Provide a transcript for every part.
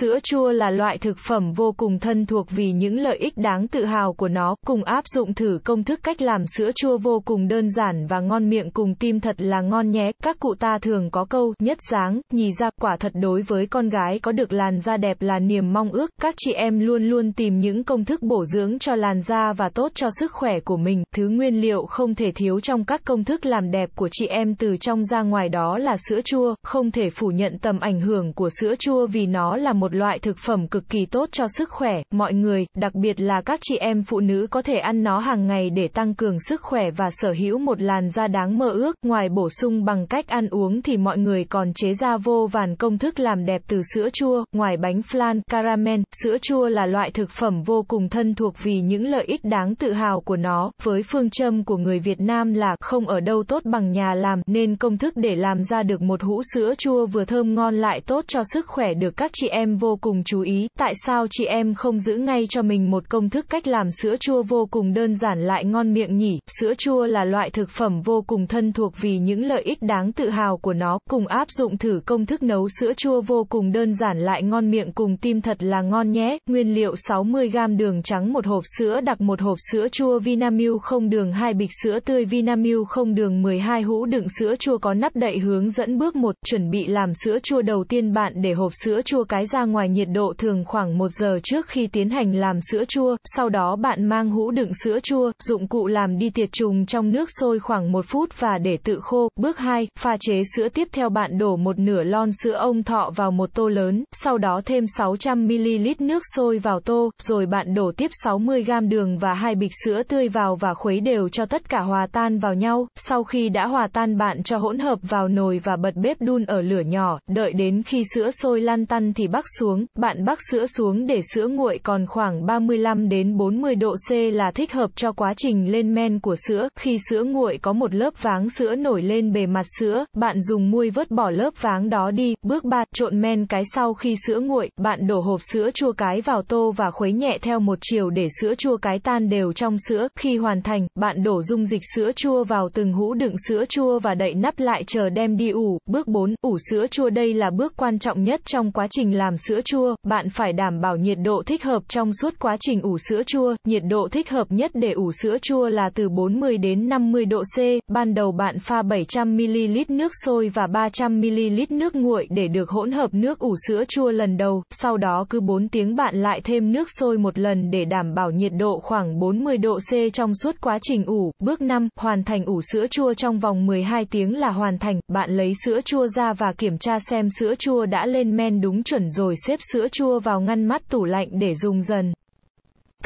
Sữa chua là loại thực phẩm vô cùng thân thuộc vì những lợi ích đáng tự hào của nó, cùng áp dụng thử công thức cách làm sữa chua vô cùng đơn giản và ngon miệng cùng tim thật là ngon nhé. Các cụ ta thường có câu, nhất dáng, nhì ra, quả thật đối với con gái có được làn da đẹp là niềm mong ước. Các chị em luôn luôn tìm những công thức bổ dưỡng cho làn da và tốt cho sức khỏe của mình. Thứ nguyên liệu không thể thiếu trong các công thức làm đẹp của chị em từ trong ra ngoài đó là sữa chua, không thể phủ nhận tầm ảnh hưởng của sữa chua vì nó là một loại thực phẩm cực kỳ tốt cho sức khỏe, mọi người, đặc biệt là các chị em phụ nữ có thể ăn nó hàng ngày để tăng cường sức khỏe và sở hữu một làn da đáng mơ ước. Ngoài bổ sung bằng cách ăn uống thì mọi người còn chế ra vô vàn công thức làm đẹp từ sữa chua, ngoài bánh flan, caramel, sữa chua là loại thực phẩm vô cùng thân thuộc vì những lợi ích đáng tự hào của nó, với phương châm của người Việt Nam là không ở đâu tốt bằng nhà làm, nên công thức để làm ra được một hũ sữa chua vừa thơm ngon lại tốt cho sức khỏe được các chị em vô cùng chú ý, tại sao chị em không giữ ngay cho mình một công thức cách làm sữa chua vô cùng đơn giản lại ngon miệng nhỉ, sữa chua là loại thực phẩm vô cùng thân thuộc vì những lợi ích đáng tự hào của nó, cùng áp dụng thử công thức nấu sữa chua vô cùng đơn giản lại ngon miệng cùng tim thật là ngon nhé, nguyên liệu 60g đường trắng một hộp sữa đặc một hộp sữa chua Vinamilk không đường hai bịch sữa tươi Vinamilk không đường 12 hũ đựng sữa chua có nắp đậy hướng dẫn bước 1, chuẩn bị làm sữa chua đầu tiên bạn để hộp sữa chua cái ra ra ngoài nhiệt độ thường khoảng 1 giờ trước khi tiến hành làm sữa chua, sau đó bạn mang hũ đựng sữa chua, dụng cụ làm đi tiệt trùng trong nước sôi khoảng 1 phút và để tự khô. Bước 2, pha chế sữa tiếp theo bạn đổ một nửa lon sữa ông thọ vào một tô lớn, sau đó thêm 600ml nước sôi vào tô, rồi bạn đổ tiếp 60g đường và hai bịch sữa tươi vào và khuấy đều cho tất cả hòa tan vào nhau. Sau khi đã hòa tan bạn cho hỗn hợp vào nồi và bật bếp đun ở lửa nhỏ, đợi đến khi sữa sôi lăn tăn thì bắc xuống, bạn bắc sữa xuống để sữa nguội còn khoảng 35 đến 40 độ C là thích hợp cho quá trình lên men của sữa. Khi sữa nguội có một lớp váng sữa nổi lên bề mặt sữa, bạn dùng muôi vớt bỏ lớp váng đó đi. Bước 3, trộn men cái sau khi sữa nguội, bạn đổ hộp sữa chua cái vào tô và khuấy nhẹ theo một chiều để sữa chua cái tan đều trong sữa. Khi hoàn thành, bạn đổ dung dịch sữa chua vào từng hũ đựng sữa chua và đậy nắp lại chờ đem đi ủ. Bước 4, ủ sữa chua đây là bước quan trọng nhất trong quá trình làm sữa chua. Bạn phải đảm bảo nhiệt độ thích hợp trong suốt quá trình ủ sữa chua. Nhiệt độ thích hợp nhất để ủ sữa chua là từ 40 đến 50 độ C. Ban đầu bạn pha 700ml nước sôi và 300ml nước nguội để được hỗn hợp nước ủ sữa chua lần đầu. Sau đó cứ 4 tiếng bạn lại thêm nước sôi một lần để đảm bảo nhiệt độ khoảng 40 độ C trong suốt quá trình ủ. Bước 5, hoàn thành ủ sữa chua trong vòng 12 tiếng là hoàn thành. Bạn lấy sữa chua ra và kiểm tra xem sữa chua đã lên men đúng chuẩn rồi xếp sữa chua vào ngăn mát tủ lạnh để dùng dần.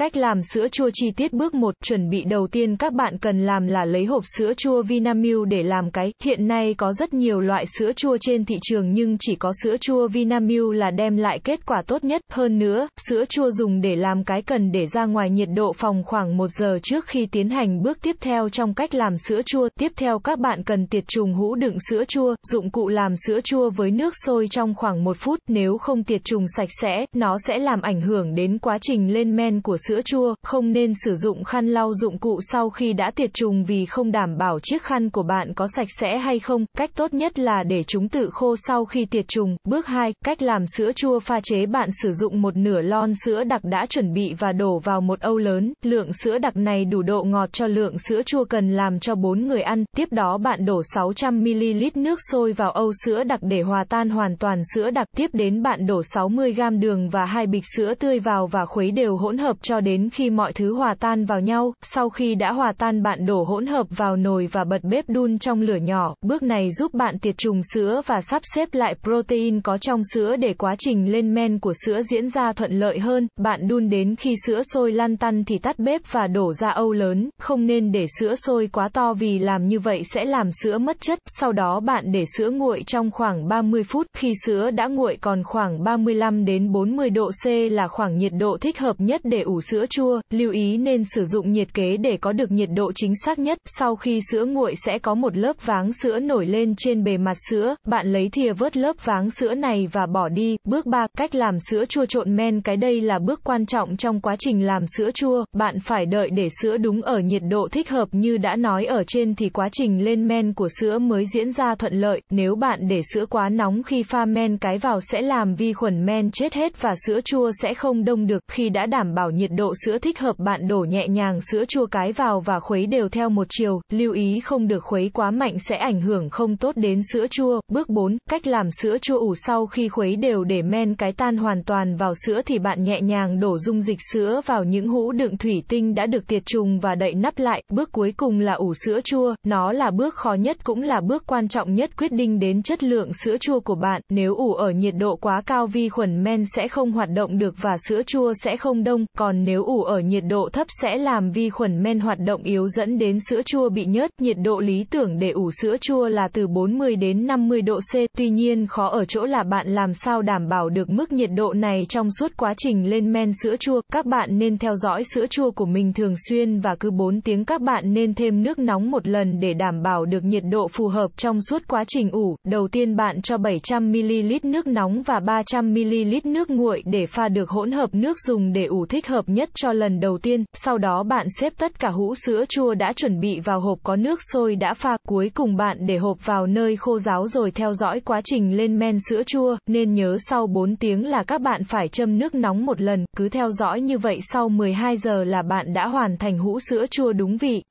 Cách làm sữa chua chi tiết bước 1, chuẩn bị đầu tiên các bạn cần làm là lấy hộp sữa chua Vinamilk để làm cái. Hiện nay có rất nhiều loại sữa chua trên thị trường nhưng chỉ có sữa chua Vinamilk là đem lại kết quả tốt nhất. Hơn nữa, sữa chua dùng để làm cái cần để ra ngoài nhiệt độ phòng khoảng 1 giờ trước khi tiến hành bước tiếp theo trong cách làm sữa chua. Tiếp theo các bạn cần tiệt trùng hũ đựng sữa chua, dụng cụ làm sữa chua với nước sôi trong khoảng 1 phút. Nếu không tiệt trùng sạch sẽ, nó sẽ làm ảnh hưởng đến quá trình lên men của sữa chua, không nên sử dụng khăn lau dụng cụ sau khi đã tiệt trùng vì không đảm bảo chiếc khăn của bạn có sạch sẽ hay không. Cách tốt nhất là để chúng tự khô sau khi tiệt trùng. Bước 2, cách làm sữa chua pha chế bạn sử dụng một nửa lon sữa đặc đã chuẩn bị và đổ vào một âu lớn. Lượng sữa đặc này đủ độ ngọt cho lượng sữa chua cần làm cho 4 người ăn. Tiếp đó bạn đổ 600ml nước sôi vào âu sữa đặc để hòa tan hoàn toàn sữa đặc. Tiếp đến bạn đổ 60g đường và hai bịch sữa tươi vào và khuấy đều hỗn hợp cho đến khi mọi thứ hòa tan vào nhau, sau khi đã hòa tan bạn đổ hỗn hợp vào nồi và bật bếp đun trong lửa nhỏ, bước này giúp bạn tiệt trùng sữa và sắp xếp lại protein có trong sữa để quá trình lên men của sữa diễn ra thuận lợi hơn, bạn đun đến khi sữa sôi lăn tăn thì tắt bếp và đổ ra âu lớn, không nên để sữa sôi quá to vì làm như vậy sẽ làm sữa mất chất, sau đó bạn để sữa nguội trong khoảng 30 phút, khi sữa đã nguội còn khoảng 35 đến 40 độ C là khoảng nhiệt độ thích hợp nhất để ủ sữa chua, lưu ý nên sử dụng nhiệt kế để có được nhiệt độ chính xác nhất. Sau khi sữa nguội sẽ có một lớp váng sữa nổi lên trên bề mặt sữa, bạn lấy thìa vớt lớp váng sữa này và bỏ đi. Bước 3, cách làm sữa chua trộn men. Cái đây là bước quan trọng trong quá trình làm sữa chua, bạn phải đợi để sữa đúng ở nhiệt độ thích hợp như đã nói ở trên thì quá trình lên men của sữa mới diễn ra thuận lợi, nếu bạn để sữa quá nóng khi pha men cái vào sẽ làm vi khuẩn men chết hết và sữa chua sẽ không đông được, khi đã đảm bảo nhiệt độ sữa thích hợp bạn đổ nhẹ nhàng sữa chua cái vào và khuấy đều theo một chiều, lưu ý không được khuấy quá mạnh sẽ ảnh hưởng không tốt đến sữa chua. Bước 4, cách làm sữa chua ủ sau khi khuấy đều để men cái tan hoàn toàn vào sữa thì bạn nhẹ nhàng đổ dung dịch sữa vào những hũ đựng thủy tinh đã được tiệt trùng và đậy nắp lại. Bước cuối cùng là ủ sữa chua, nó là bước khó nhất cũng là bước quan trọng nhất quyết định đến chất lượng sữa chua của bạn. Nếu ủ ở nhiệt độ quá cao vi khuẩn men sẽ không hoạt động được và sữa chua sẽ không đông, còn nếu ủ ở nhiệt độ thấp sẽ làm vi khuẩn men hoạt động yếu dẫn đến sữa chua bị nhớt. Nhiệt độ lý tưởng để ủ sữa chua là từ 40 đến 50 độ C. Tuy nhiên, khó ở chỗ là bạn làm sao đảm bảo được mức nhiệt độ này trong suốt quá trình lên men sữa chua. Các bạn nên theo dõi sữa chua của mình thường xuyên và cứ 4 tiếng các bạn nên thêm nước nóng một lần để đảm bảo được nhiệt độ phù hợp trong suốt quá trình ủ. Đầu tiên bạn cho 700ml nước nóng và 300ml nước nguội để pha được hỗn hợp nước dùng để ủ thích hợp nhất cho lần đầu tiên. Sau đó bạn xếp tất cả hũ sữa chua đã chuẩn bị vào hộp có nước sôi đã pha. Cuối cùng bạn để hộp vào nơi khô ráo rồi theo dõi quá trình lên men sữa chua. Nên nhớ sau 4 tiếng là các bạn phải châm nước nóng một lần. Cứ theo dõi như vậy sau 12 giờ là bạn đã hoàn thành hũ sữa chua đúng vị.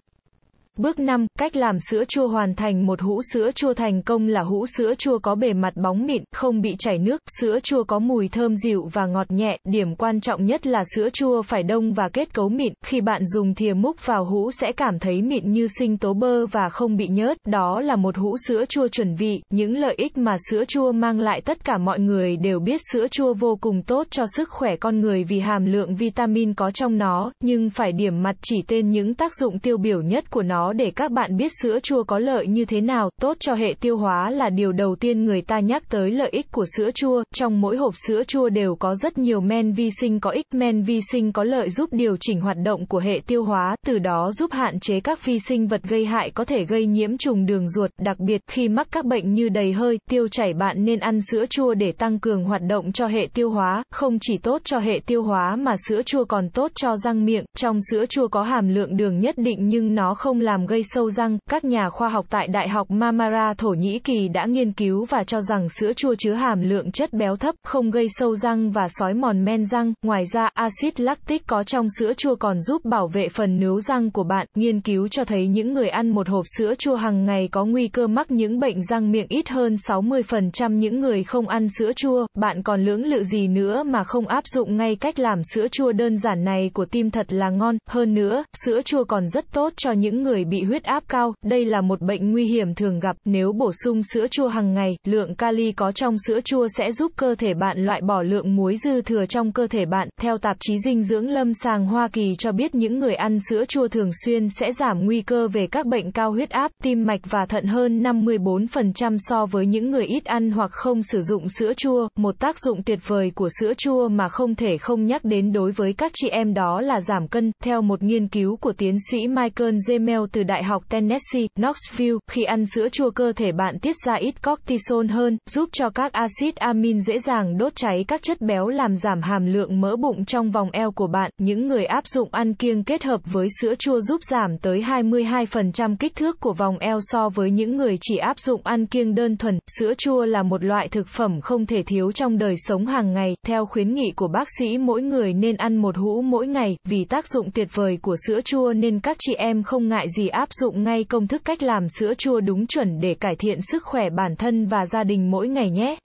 Bước 5, cách làm sữa chua hoàn thành. Một hũ sữa chua thành công là hũ sữa chua có bề mặt bóng mịn, không bị chảy nước, sữa chua có mùi thơm dịu và ngọt nhẹ, điểm quan trọng nhất là sữa chua phải đông và kết cấu mịn, khi bạn dùng thìa múc vào hũ sẽ cảm thấy mịn như sinh tố bơ và không bị nhớt, đó là một hũ sữa chua chuẩn vị, những lợi ích mà sữa chua mang lại tất cả mọi người đều biết sữa chua vô cùng tốt cho sức khỏe con người vì hàm lượng vitamin có trong nó, nhưng phải điểm mặt chỉ tên những tác dụng tiêu biểu nhất của nó để các bạn biết sữa chua có lợi như thế nào, tốt cho hệ tiêu hóa là điều đầu tiên người ta nhắc tới lợi ích của sữa chua. Trong mỗi hộp sữa chua đều có rất nhiều men vi sinh có ích. Men vi sinh có lợi giúp điều chỉnh hoạt động của hệ tiêu hóa, từ đó giúp hạn chế các vi sinh vật gây hại có thể gây nhiễm trùng đường ruột. Đặc biệt, khi mắc các bệnh như đầy hơi, tiêu chảy bạn nên ăn sữa chua để tăng cường hoạt động cho hệ tiêu hóa. Không chỉ tốt cho hệ tiêu hóa mà sữa chua còn tốt cho răng miệng. Trong sữa chua có hàm lượng đường nhất định nhưng nó không làm gây sâu răng, các nhà khoa học tại Đại học Marmara Thổ Nhĩ Kỳ đã nghiên cứu và cho rằng sữa chua chứa hàm lượng chất béo thấp, không gây sâu răng và sói mòn men răng. Ngoài ra, axit lactic có trong sữa chua còn giúp bảo vệ phần nướu răng của bạn. Nghiên cứu cho thấy những người ăn một hộp sữa chua hàng ngày có nguy cơ mắc những bệnh răng miệng ít hơn 60% những người không ăn sữa chua. Bạn còn lưỡng lự gì nữa mà không áp dụng ngay cách làm sữa chua đơn giản này của tim thật là ngon. Hơn nữa, sữa chua còn rất tốt cho những người bị huyết áp cao, đây là một bệnh nguy hiểm thường gặp, nếu bổ sung sữa chua hàng ngày, lượng kali có trong sữa chua sẽ giúp cơ thể bạn loại bỏ lượng muối dư thừa trong cơ thể bạn. Theo tạp chí dinh dưỡng lâm sàng Hoa Kỳ cho biết những người ăn sữa chua thường xuyên sẽ giảm nguy cơ về các bệnh cao huyết áp, tim mạch và thận hơn 54% so với những người ít ăn hoặc không sử dụng sữa chua. Một tác dụng tuyệt vời của sữa chua mà không thể không nhắc đến đối với các chị em đó là giảm cân. Theo một nghiên cứu của tiến sĩ Michael Zemel từ Đại học Tennessee, Knoxville, khi ăn sữa chua cơ thể bạn tiết ra ít cortisol hơn, giúp cho các axit amin dễ dàng đốt cháy các chất béo làm giảm hàm lượng mỡ bụng trong vòng eo của bạn. Những người áp dụng ăn kiêng kết hợp với sữa chua giúp giảm tới 22% kích thước của vòng eo so với những người chỉ áp dụng ăn kiêng đơn thuần. Sữa chua là một loại thực phẩm không thể thiếu trong đời sống hàng ngày. Theo khuyến nghị của bác sĩ mỗi người nên ăn một hũ mỗi ngày, vì tác dụng tuyệt vời của sữa chua nên các chị em không ngại gì gì áp dụng ngay công thức cách làm sữa chua đúng chuẩn để cải thiện sức khỏe bản thân và gia đình mỗi ngày nhé.